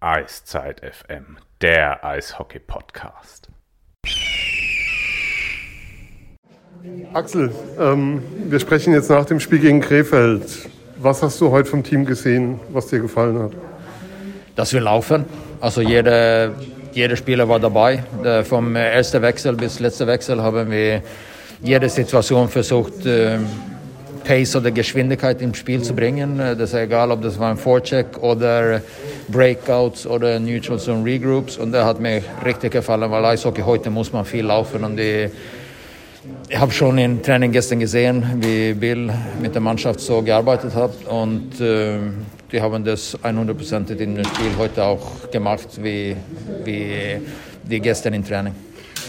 Eiszeit FM, der Eishockey-Podcast. Axel, ähm, wir sprechen jetzt nach dem Spiel gegen Krefeld. Was hast du heute vom Team gesehen, was dir gefallen hat? Dass wir laufen. Also jeder, jeder Spieler war dabei. Vom ersten Wechsel bis letzten Wechsel haben wir jede Situation versucht, äh, Pace oder Geschwindigkeit im Spiel zu bringen. Äh, das ist egal, ob das war ein Vorcheck oder Breakouts oder Neutrals und Regroups. Und der hat mir richtig gefallen, weil Eishockey heute muss man viel laufen und die ich habe schon im Training gestern gesehen, wie Bill mit der Mannschaft so gearbeitet hat und äh, die haben das 100% in dem Spiel heute auch gemacht, wie, wie die gestern im Training.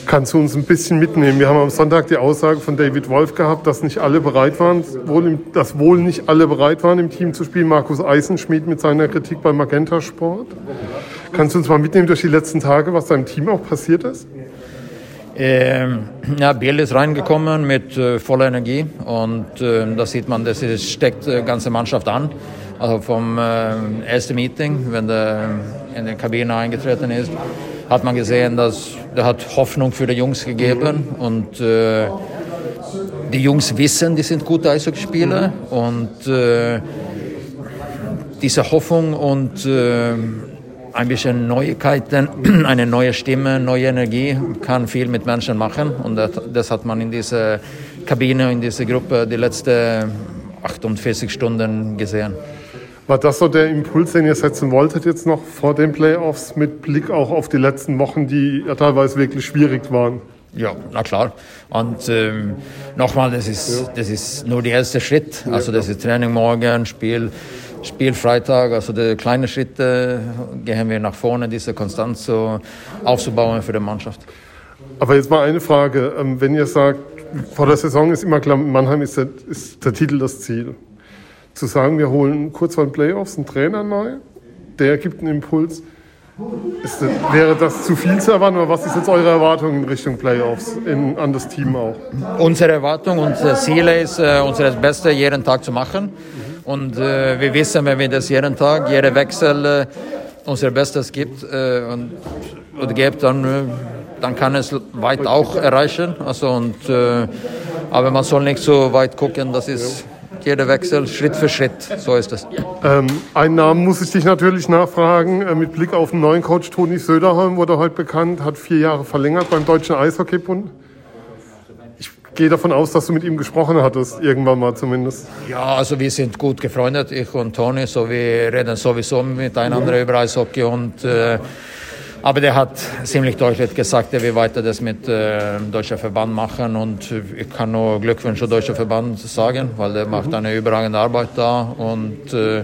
Kannst du uns ein bisschen mitnehmen? Wir haben am Sonntag die Aussage von David Wolf gehabt, dass nicht alle bereit waren, dass wohl nicht alle bereit waren, im Team zu spielen. Markus Eisenschmidt mit seiner Kritik beim Magenta Sport. Kannst du uns mal mitnehmen durch die letzten Tage, was da im Team auch passiert ist? Ähm, ja, Biel ist reingekommen mit äh, voller Energie und äh, da sieht man, das ist, steckt die ganze Mannschaft an. Also vom äh, ersten Meeting, wenn der in die Kabine eingetreten ist, hat man gesehen, dass der hat Hoffnung für die Jungs gegeben und äh, die Jungs wissen, die sind gute Eishockeyspieler und äh, diese Hoffnung und äh, ein bisschen Neuigkeiten, eine neue Stimme, neue Energie kann viel mit Menschen machen und das, das hat man in dieser Kabine, in dieser Gruppe die letzten 48 Stunden gesehen. War das so der Impuls, den ihr setzen wolltet jetzt noch vor den Playoffs mit Blick auch auf die letzten Wochen, die ja teilweise wirklich schwierig waren? Ja, na klar. Und ähm, nochmal, das ist, ja. das ist nur der erste Schritt. Also das ist Training morgen, Spiel, Spiel Freitag. Also die kleinen Schritte gehen wir nach vorne, diese Konstanz so aufzubauen für die Mannschaft. Aber jetzt mal eine Frage. Ähm, wenn ihr sagt, vor der Saison ist immer klar, Mannheim ist der, ist der Titel das Ziel zu sagen, wir holen kurz vor den Playoffs einen Trainer neu, der gibt einen Impuls. Das, wäre das zu viel zu erwarten oder was ist jetzt eure Erwartung in Richtung Playoffs in, an das Team auch? Unsere Erwartung, unser Ziel ist, äh, unser Bestes jeden Tag zu machen. Und äh, wir wissen, wenn wir das jeden Tag, jeder Wechsel äh, unser Bestes gibt äh, und, und gibt, dann, äh, dann kann es weit auch erreichen. Also und, äh, aber man soll nicht so weit gucken, das ist jeder Wechsel Schritt für Schritt. So ist es. Ähm, einen Namen muss ich dich natürlich nachfragen. Äh, mit Blick auf den neuen Coach Toni Söderholm wurde heute bekannt, hat vier Jahre verlängert beim Deutschen Eishockeybund. Ich gehe davon aus, dass du mit ihm gesprochen hattest, irgendwann mal zumindest. Ja, also wir sind gut gefreundet, ich und Toni. So, wir reden sowieso miteinander über Eishockey und äh, aber der hat ziemlich deutlich gesagt, er will weiter das mit äh, deutscher Verband machen und ich kann nur Glückwünsche deutscher Verband sagen, weil der macht eine überragende Arbeit da und äh,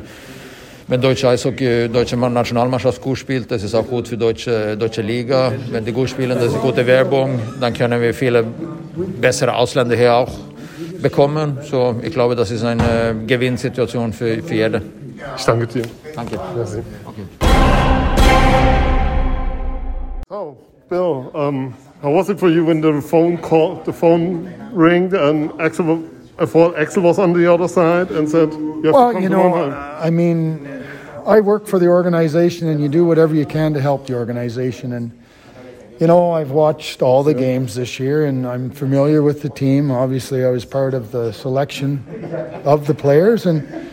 wenn deutsche Eishockey, deutsche Nationalmannschaft gut spielt, das ist auch gut für deutsche deutsche Liga. Wenn die gut spielen, das ist gute Werbung, dann können wir viele bessere Ausländer hier auch bekommen. So, ich glaube, das ist eine Gewinnsituation für, für jeden. Ich danke dir. Danke. Merci. Oh, Bill, um, how was it for you when the phone call, the phone rang and Axel, I thought Axel was on the other side and said, you "Well, you know, I mean, I work for the organization, and you do whatever you can to help the organization." And you know, I've watched all the games this year, and I'm familiar with the team. Obviously, I was part of the selection of the players, and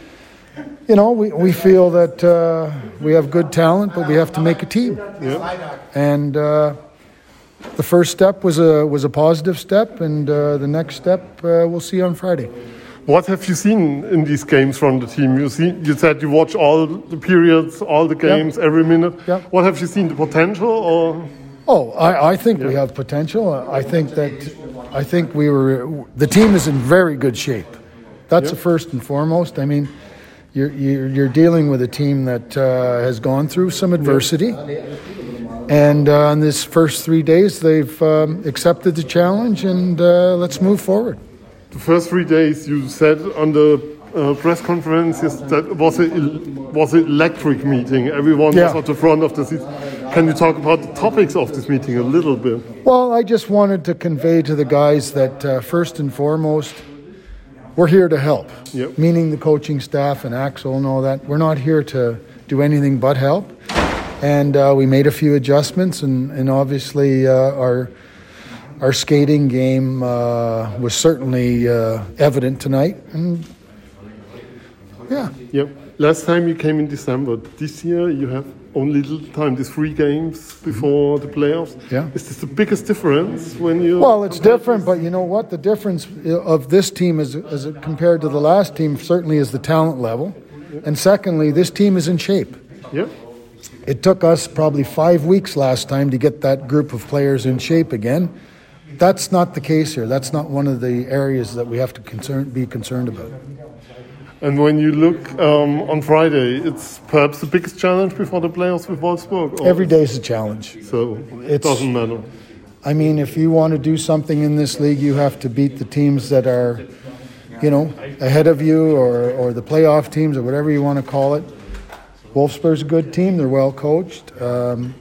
you know, we, we feel that uh, we have good talent, but we have to make a team. Yeah. And uh, the first step was a was a positive step, and uh, the next step uh, we'll see on Friday. What have you seen in these games from the team? You see, you said you watch all the periods, all the games, yeah. every minute. Yeah. What have you seen? The potential, or? Oh, I, I think yeah. we have potential. I think that I think we were the team is in very good shape. That's the first and foremost. I mean you're, you're, dealing with a team that uh, has gone through some adversity. And uh, on this first three days, they've um, accepted the challenge, and uh, let's move forward. The first three days, you said on the uh, press conference yes, that was a was an electric meeting. Everyone yeah. was at the front of the seat. Can you talk about the topics of this meeting a little bit? Well, I just wanted to convey to the guys that uh, first and foremost, we're here to help, yep. meaning the coaching staff and Axel and all that. We're not here to do anything but help. and uh, we made a few adjustments, and, and obviously uh, our our skating game uh, was certainly uh, evident tonight. And yeah. Yep. Last time you came in December. This year you have only little time. These three games before the playoffs. Yeah. Is this the biggest difference when you? Well, it's different, but you know what? The difference uh, of this team is, as compared to the last team certainly is the talent level, and secondly, this team is in shape. Yeah. It took us probably five weeks last time to get that group of players in shape again. That's not the case here. That's not one of the areas that we have to concern, be concerned about. And when you look um, on Friday, it's perhaps the biggest challenge before the playoffs with Wolfsburg. or- Every day is a challenge. So it doesn't matter. I mean, if you want to do something in this league, you have to beat the teams that are, you know, ahead of you or, or the playoff teams or whatever you want to call it. Wolfsburg's a good team. They're well coached. Um,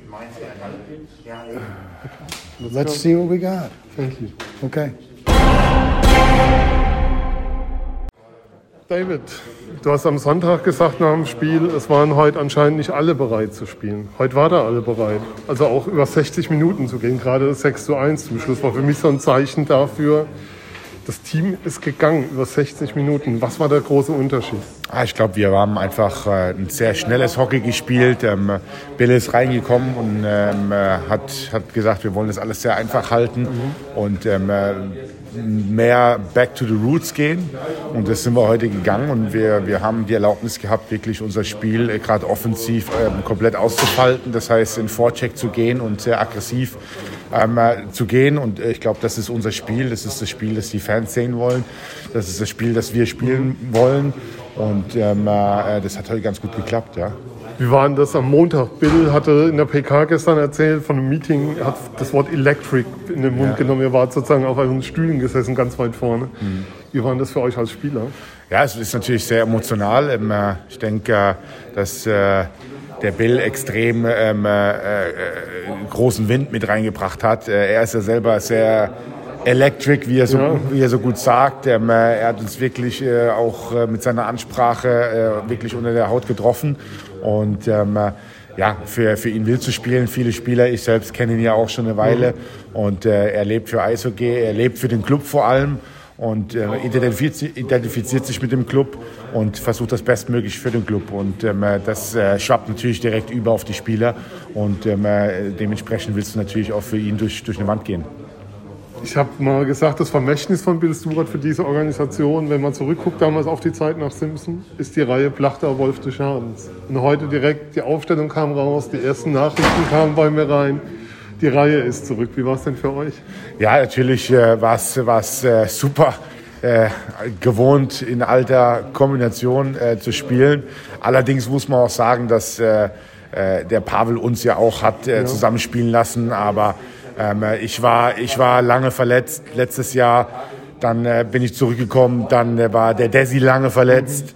let's see what we got. Thank you. Okay. David, du hast am Sonntag gesagt nach dem Spiel, es waren heute anscheinend nicht alle bereit zu spielen. Heute war da alle bereit. Also auch über 60 Minuten zu gehen. Gerade das 6 zu 1 zum Schluss war für mich so ein Zeichen dafür, das Team ist gegangen über 60 Minuten. Was war der große Unterschied? Ah, ich glaube, wir haben einfach äh, ein sehr schnelles Hockey gespielt. Ähm, Bill ist reingekommen und ähm, äh, hat, hat gesagt, wir wollen das alles sehr einfach halten und ähm, äh, mehr back to the roots gehen. Und das sind wir heute gegangen und wir, wir haben die Erlaubnis gehabt, wirklich unser Spiel äh, gerade offensiv ähm, komplett auszufalten. Das heißt, in Vorcheck zu gehen und sehr aggressiv ähm, äh, zu gehen. Und äh, ich glaube, das ist unser Spiel. Das ist das Spiel, das die Fans sehen wollen. Das ist das Spiel, das wir spielen wollen. Und ähm, äh, das hat heute ganz gut geklappt, ja. Wie war denn das am Montag? Bill hatte in der PK gestern erzählt von einem Meeting, hat das Wort Electric in den Mund genommen. Ihr wart sozusagen auf euren Stühlen gesessen, ganz weit vorne. Wie war denn das für euch als Spieler? Ja, es ist natürlich sehr emotional. Ähm, äh, Ich denke, äh, dass äh, der Bill extrem ähm, äh, großen Wind mit reingebracht hat. Er ist ja selber sehr electric, wie er so, Ja. wie er so gut sagt. Ähm, äh, Er hat uns wirklich äh, auch äh, mit seiner Ansprache äh, wirklich unter der Haut getroffen. Und ähm, äh, ja, für, für ihn wild zu spielen, viele Spieler, ich selbst kenne ihn ja auch schon eine Weile. Und äh, er lebt für Eishockey, er lebt für den Club vor allem und äh, identifiziert, identifiziert sich mit dem Club und versucht das Bestmögliche für den Club. Und ähm, äh, das äh, schwappt natürlich direkt über auf die Spieler und ähm, äh, dementsprechend willst du natürlich auch für ihn durch, durch eine Wand gehen. Ich habe mal gesagt, das Vermächtnis von Bill Stewart für diese Organisation, wenn man zurückguckt damals auf die Zeit nach Simpson, ist die Reihe Plachter Wolf des Schadens. Und heute direkt die Aufstellung kam raus, die ersten Nachrichten kamen bei mir rein. Die Reihe ist zurück. Wie war es denn für euch? Ja, natürlich äh, war es äh, super. Äh, gewohnt in alter Kombination äh, zu spielen. Allerdings muss man auch sagen, dass äh, äh, der Pavel uns ja auch hat äh, zusammenspielen lassen. Aber ähm, äh, ich, war, ich war lange verletzt letztes Jahr. Dann äh, bin ich zurückgekommen. Dann äh, war der Desi lange verletzt.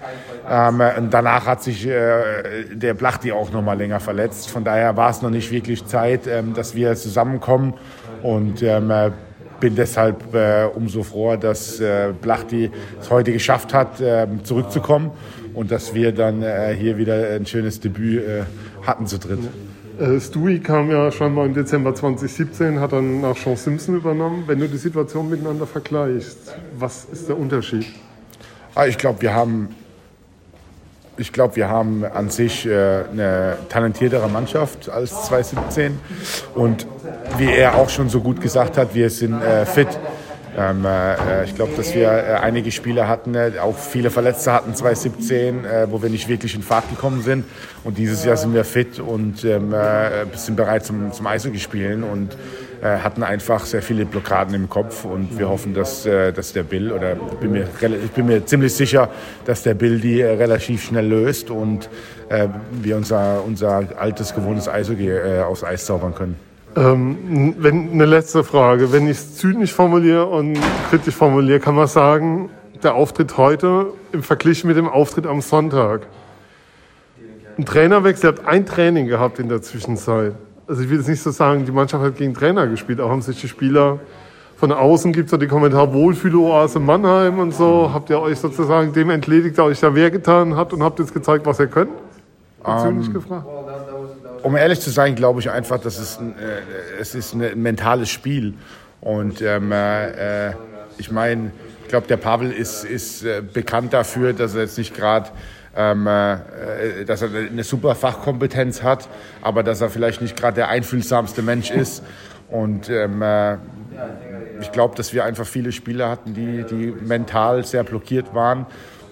Ähm, äh, und danach hat sich äh, der Blachti auch noch mal länger verletzt. Von daher war es noch nicht wirklich Zeit, ähm, dass wir zusammenkommen. Und ähm, äh, bin deshalb äh, umso froher, dass äh, Blachti es heute geschafft hat, äh, zurückzukommen und dass wir dann hier wieder ein schönes Debüt hatten zu dritt. Äh, Stewie kam ja schon mal im Dezember 2017, hat dann nach Sean Simpson übernommen. Wenn du die Situation miteinander vergleichst, was ist der Unterschied? Ah, ich glaube, wir haben, ich glaube, wir haben an sich äh, eine talentiertere Mannschaft als 2017 und wie er auch schon so gut gesagt hat, wir sind äh, fit. Ähm, äh, ich glaube, dass wir äh, einige Spieler hatten, äh, auch viele Verletzte hatten 2017, äh, wo wir nicht wirklich in Fahrt gekommen sind. Und dieses Jahr sind wir fit und ähm, äh, sind bereit zum, zum Eishockey spielen und äh, hatten einfach sehr viele Blockaden im Kopf. Und wir hoffen, dass, äh, dass der Bill, oder ich bin, mir, ich bin mir ziemlich sicher, dass der Bill die äh, relativ schnell löst und äh, wir unser, unser altes, gewohntes Eishockey äh, aufs Eis zaubern können. Ähm, wenn, eine letzte Frage. Wenn ich es zynisch formuliere und kritisch formuliere, kann man sagen, der Auftritt heute im Vergleich mit dem Auftritt am Sonntag. Ein Trainerwechsel, ihr habt ein Training gehabt in der Zwischenzeit. Also ich will jetzt nicht so sagen, die Mannschaft hat gegen Trainer gespielt, auch haben sich die Spieler von außen gibt es so die Kommentare Wohlfühloase Mannheim und so. Habt ihr euch sozusagen dem entledigt, der euch da wer getan hat und habt jetzt gezeigt, was ihr könnt? Zynisch gefragt. um ehrlich zu sein, glaube ich einfach, dass es, ein, äh, es ist ein mentales Spiel. Und ähm, äh, ich meine, ich glaube, der Pavel ist, ist äh, bekannt dafür, dass er jetzt nicht gerade ähm, äh, dass er eine super Fachkompetenz hat, aber dass er vielleicht nicht gerade der einfühlsamste Mensch ist. Und ähm, äh, ich glaube, dass wir einfach viele Spieler hatten, die, die mental sehr blockiert waren,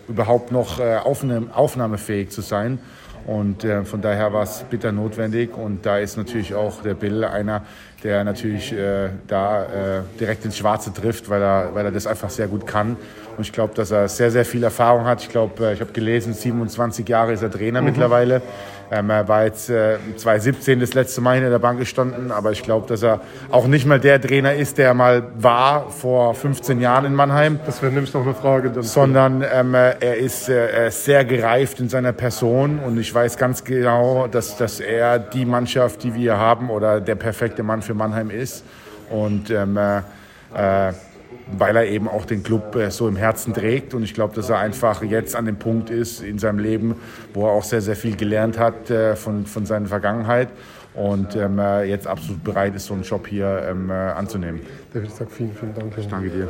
überhaupt noch äh, aufnahmefähig zu sein. Und äh, von daher war es bitter notwendig. Und da ist natürlich auch der Bill einer, der natürlich äh, da äh, direkt ins Schwarze trifft, weil er, weil er das einfach sehr gut kann. Und ich glaube, dass er sehr, sehr viel Erfahrung hat. Ich glaube, äh, ich habe gelesen, 27 Jahre ist er Trainer mhm. mittlerweile. Ähm, er war jetzt äh, 2017 das letzte Mal hinter der Bank gestanden, aber ich glaube, dass er auch nicht mal der Trainer ist, der mal war vor 15 Jahren in Mannheim. Das wäre nämlich noch eine Frage. Sondern ähm, er, ist, äh, er ist sehr gereift in seiner Person und ich weiß ganz genau, dass, dass er die Mannschaft, die wir haben oder der perfekte Mann für Mannheim ist. Und ähm, äh, äh weil er eben auch den Club äh, so im Herzen trägt. Und ich glaube, dass er einfach jetzt an dem Punkt ist in seinem Leben, wo er auch sehr, sehr viel gelernt hat äh, von, von seiner Vergangenheit und ähm, äh, jetzt absolut bereit ist, so einen Job hier ähm, anzunehmen. David, ich sage vielen, vielen Dank. Ich danke dir.